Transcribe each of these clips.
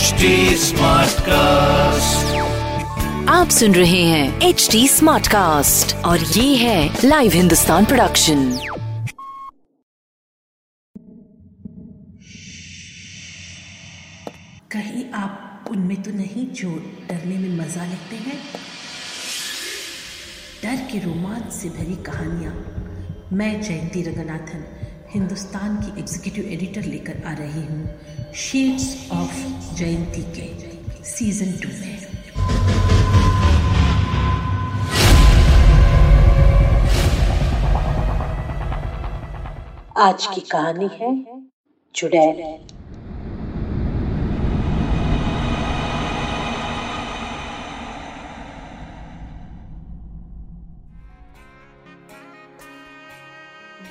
HD Smartcast. आप सुन रहे हैं एच डी स्मार्ट कास्ट और ये है लाइव हिंदुस्तान प्रोडक्शन कहीं आप उनमें तो नहीं जो डरने में मज़ा लेते हैं? डर के रोमांच से भरी कहानियाँ। मैं जयंती रंगनाथन हिंदुस्तान की एग्जीक्यूटिव एडिटर लेकर आ रही हूँ। शेड्स ऑफ़ जयंती के सीज़न टू में। आज की कहानी है चुड़ैल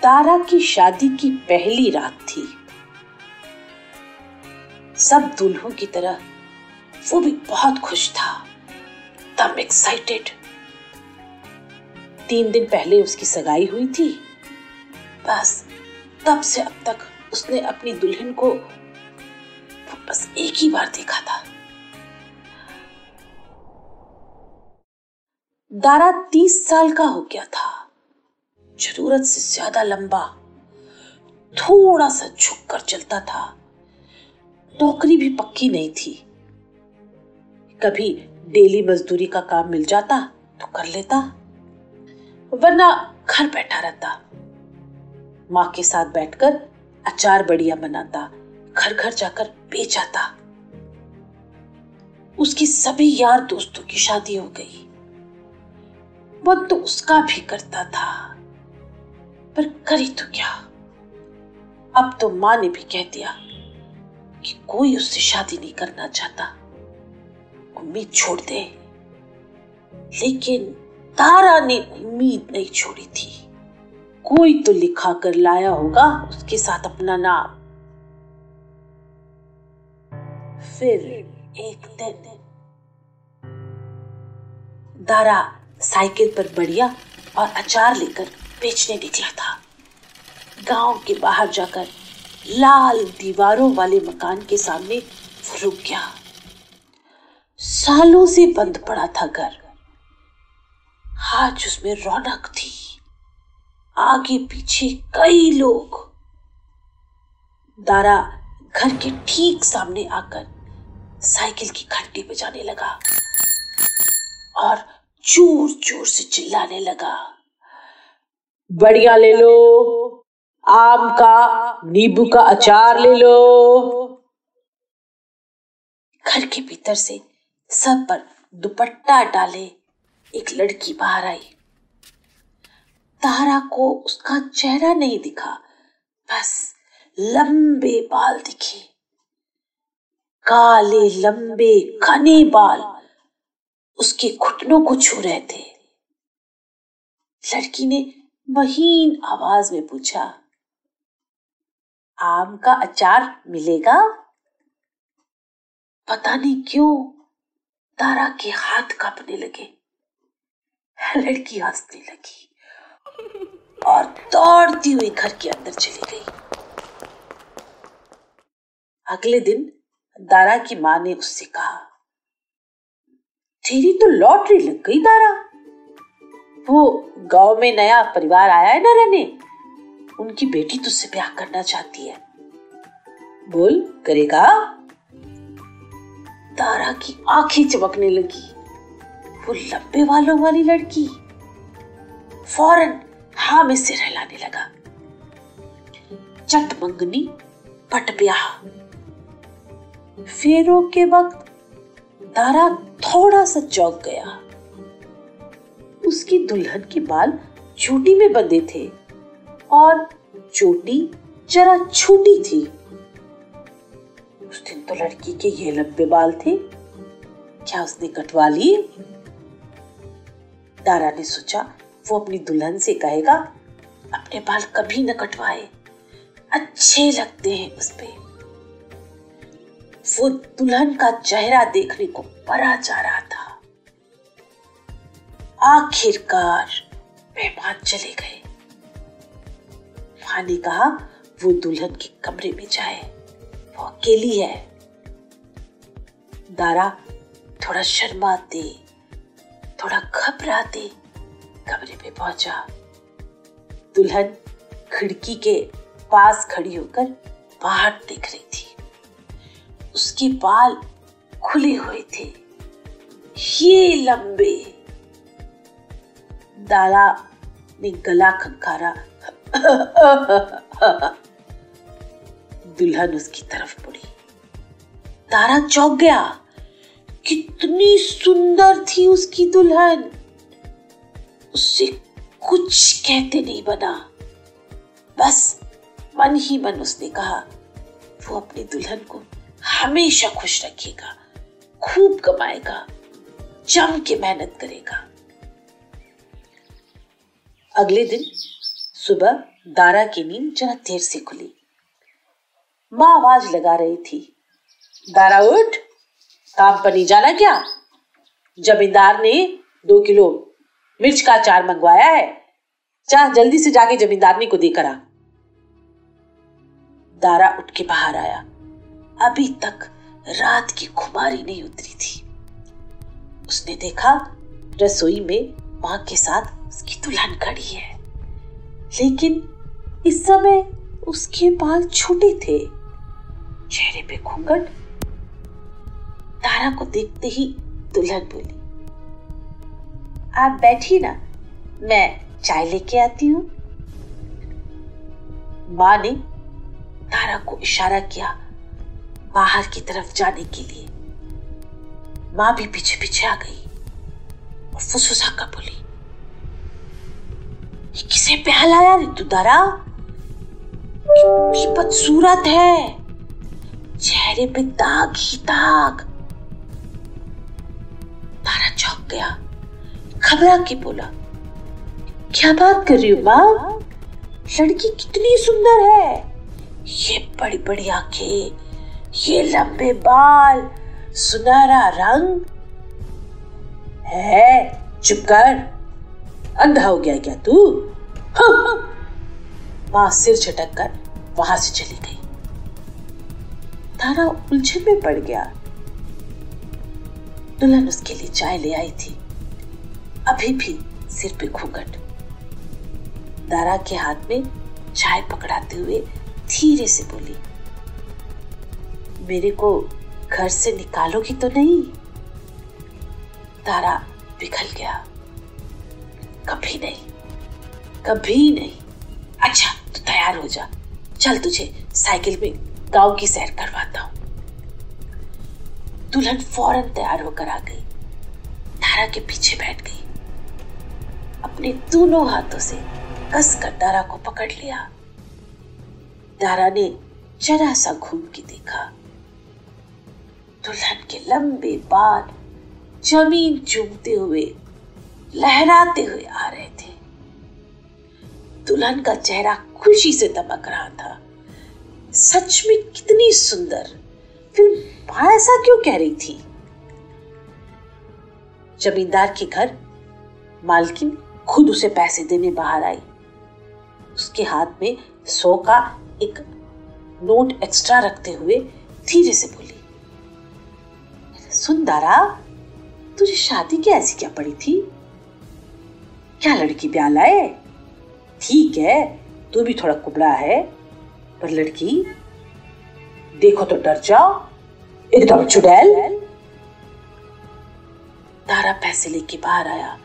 दारा की शादी की पहली रात थी। सब दुल्हों की तरह वो भी बहुत खुश था तब एक्साइटेड तीन दिन पहले उसकी सगाई हुई थी। बस तब से अब तक उसने अपनी दुल्हन को बस एक ही बार देखा था। दारा तीस साल का हो गया था। ज़रूरत से ज़्यादा लंबा, थोड़ा सा झुक कर चलता था। नौकरी भी पक्की नहीं थी। कभी डेली मजदूरी का काम मिल जाता तो कर लेता, वरना घर बैठा रहता। माँ के साथ बैठकर अचार बढ़िया बनाता घर घर जाकर बेच आता उसकी सभी यार दोस्तों की शादी हो गई। मन तो उसका भी करता था। पर करी तो क्या? अब तो माँ ने भी कह दिया कि कोई उससे शादी नहीं करना चाहता। उम्मीद छोड़ दे। लेकिन तारा ने उम्मीद नहीं छोड़ी थी। कोई तो लिखा कर लाया होगा उसके साथ अपना नाम। फिर एक दिन दारा साइकिल पर बढ़िया और अचार लेकर बेचने निकला था। गाँव के बाहर जाकर लाल दीवारों वाले मकान के सामने रुक गया। सालों से बंद पड़ा था घर। आज उसमें रौनक थी। आगे पीछे कई लोग। दारा घर के ठीक सामने आकर साइकिल की घंटी बजाने लगा और ज़ोर ज़ोर से चिल्लाने लगा। बढ़िया ले लो। आम का नींबू का अचार ले लो। घर के भीतर से सब पर दुपट्टा डाले एक लड़की बाहर आई। तारा को उसका चेहरा नहीं दिखा, बस लंबे बाल दिखे। काले, लंबे, घने बाल उसके घुटनों को छू रहे थे। लड़की ने महीन आवाज़ में पूछा, आम का अचार मिलेगा? पता नहीं क्यों तारा के हाथ कांपने लगे, लड़की हंसने लगी और दौड़ती हुई घर के अंदर चली गई। अगले दिन दारा की माँ ने उससे कहा, तेरी तो लॉटरी लग गई दारा वो गाँव में नया परिवार आया है ना रहने? उनकी बेटी तुझसे ब्याह करना चाहती है। बोल, करेगा? तारा की आँखें चमकने लगी। वो लंबे वालों वाली लड़की। फ़ौरन हाँ में सिर हिलाने लगा। चट मंगनी, पट ब्याह। फेरों के वक्त तारा थोड़ा सा चौक गया। उसकी दुल्हन के बाल चोटी में बंधे थे और चोटी जरा छोटी थी। उस दिन तो लड़की के ये लंबे बाल थे। क्या उसने कटवा लिए? दारा ने सोचा, वो अपनी दुल्हन से कहेगा, अपने बाल कभी न कटवाए। अच्छे लगते हैं उस पे। वो दुल्हन का चेहरा देखने को परा जा रहा आखिरकार मेहमान चले गए। माँ ने कहा वो दुल्हन के कमरे में जाए। वो अकेली है। दारा थोड़ा शर्माते, थोड़ा घबराते कमरे पे पहुँचा। दुल्हन खिड़की के पास खड़ी होकर बाहर देख रही थी। उसके बाल खुले हुए थे। ये लंबे दारा ने गला खंखारा। दुल्हन उसकी तरफ़ मुड़ी। तारा चौंक गया। कितनी सुंदर थी उसकी दुल्हन। उससे कुछ कहते नहीं बना। बस मन ही मन उसने कहा, वो अपनी दुल्हन को हमेशा खुश रखेगा, खूब कमाएगा, जम के मेहनत करेगा। अगले दिन सुबह दारा की नींद जरा देर से खुली। माँ आवाज़ लगा रही थी, दारा, उठ। काम पर नहीं जाना क्या? जमींदार ने दो किलो मिर्च का अचार मंगवाया है। चाह जल्दी से जाके जमींदारनी को देकर आ। दारा उठ के बाहर आया। अभी तक रात की खुमारी नहीं उतरी थी। उसने देखा रसोई में माँ के साथ उसकी दुल्हन खड़ी है। लेकिन इस समय उसके बाल छोटे थे। चेहरे पे घूंघट। तारा को देखते ही दुल्हन बोली, आप बैठिए ना, मैं चाय लेके आती हूँ। माँ ने तारा को इशारा किया बाहर की तरफ़ जाने के लिए। माँ भी पीछे पीछे आ गई। और फुसफुसा कर बोली। ये किसे प्याल आया ऋतु दारा? कितनी बदसूरत है। चेहरे पे दाग ही दाग। तारा चौंक गया। घबरा के बोला, क्या बात कर रही हो, माँ? लड़की कितनी सुंदर है। ये बड़ी बड़ी आँखें, ये लंबे बाल, सुनहरा रंग है? चुप कर। अंधा हो गया क्या तू? माँ सिर झटक कर वहाँ से चली गई। तारा उलझन में पड़ गया। दुल्हन उसके लिए चाय ले आई थी। अभी भी सिर पे घूंघट। दारा के हाथ में चाय पकड़ाते हुए धीरे से बोली, मेरे को घर से निकालोगी तो नहीं? तारा पिघल गया। कभी नहीं कभी नहीं। अच्छा तू तैयार हो जा। चल तुझे साइकिल में गाँव की सैर करवाता हूँ। दुल्हन फ़ौरन तैयार होकर आ गई। तारा के पीछे बैठ गई। अपने दोनों हाथों से कस कर दारा को पकड़ लिया। दारा ने जरा सा घूम के देखा। दुल्हन के लंबे बाल ज़मीन चूमते हुए, लहराते हुए आ रहे थे। दुल्हन का चेहरा खुशी से दमक रहा था। सच में कितनी सुंदर। फिर ऐसा क्यों कह रही थी? जमींदार के घर, मालकिन खुद उसे पैसे देने बाहर आई। उसके हाथ में सौ का एक नोट एक्स्ट्रा रखते हुए धीरे से बोली, सुन दारा तुझे शादी की ऐसी क्या पड़ी थी? क्या लड़की ब्याह लाए? ठीक है, तू भी थोड़ा कुबड़ा है, पर लड़की, देखो तो डर जाओ। एकदम चुड़ैल तारा पैसे लेके बाहर आया।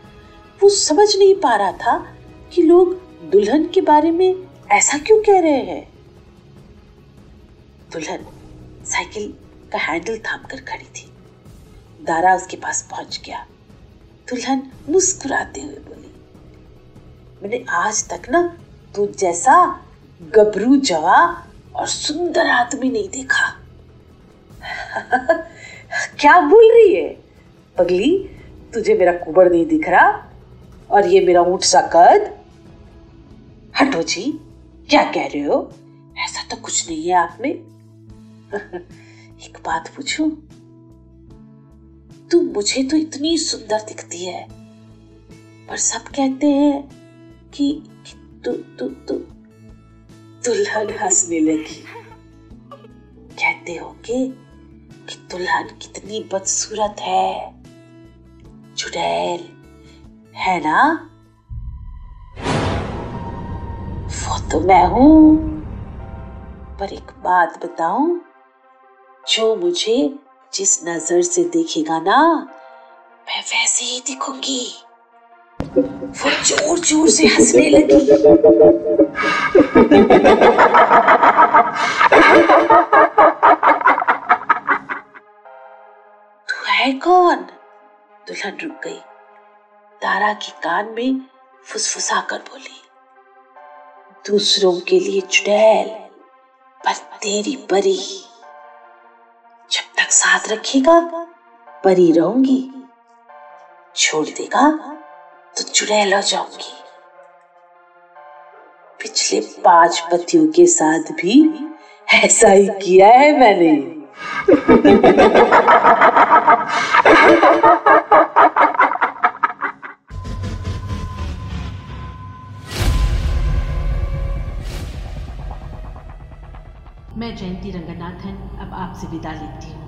वो समझ नहीं पा रहा था कि लोग दुल्हन के बारे में ऐसा क्यों कह रहे हैं। दुल्हन साइकिल का हैंडल थाम कर खड़ी थी। दारा उसके पास पहुँच गया। दुल्हन मुस्कुराते हुए बोली, मैंने आज तक ना तू जैसा गबरू जवा और सुंदर आदमी नहीं देखा। क्या बोल रही है? पगली, तुझे मेरा कुबड़ नहीं दिख रहा और ये मेरा ऊँट सा कद। हटो जी, क्या कह रहे हो? ऐसा तो कुछ नहीं है आप में। एक बात पूछूँ? तू मुझे तो इतनी सुंदर दिखती है। पर सब कहते हैं कि, कि तू तू तू दुल्हन हंसने लगी। कहते हो कि कि दुल्हन कितनी बदसूरत है। चुड़ैल है ना? वो तो मैं हूँ। पर एक बात बताऊँ जो मुझे जिस नज़र से देखेगा ना, मैं वैसे ही दिखूँगी। वो ज़ोर ज़ोर से हंसने लगी। तू है कौन? दुल्हन रुक गई। तारा के कान में फुसफुसा कर बोली, दूसरों के लिए चुड़ैल पर तेरी परी तक साथ रखेगा, परी रहूँगी। छोड़ देगा तो चुड़ैल हो जाऊँगी। पिछले पाँच पतियों के साथ भी ऐसा ही किया है मैंने। मैं जयंती रंगनाथन अब आपसे विदा लेती हूँ।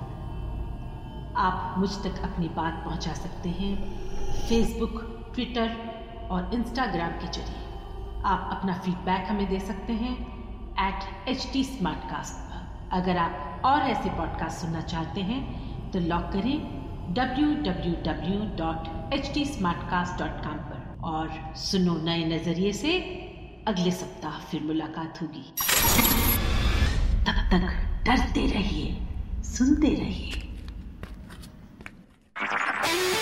आप मुझ तक अपनी बात पहुँचा सकते हैं। फेसबुक ट्विटर और इंस्टाग्राम के ज़रिए। आप अपना फीडबैक हमें दे सकते हैं एट एच टी पर अगर आप और ऐसे पॉडकास्ट सुनना चाहते हैं तो लॉक करें W W W dot H www.htsmartcast.com पर और सुनो नए नज़रिए से अगले सप्ताह फिर मुलाकात होगी। तब तक डरते रहिए, सुनते रहिए।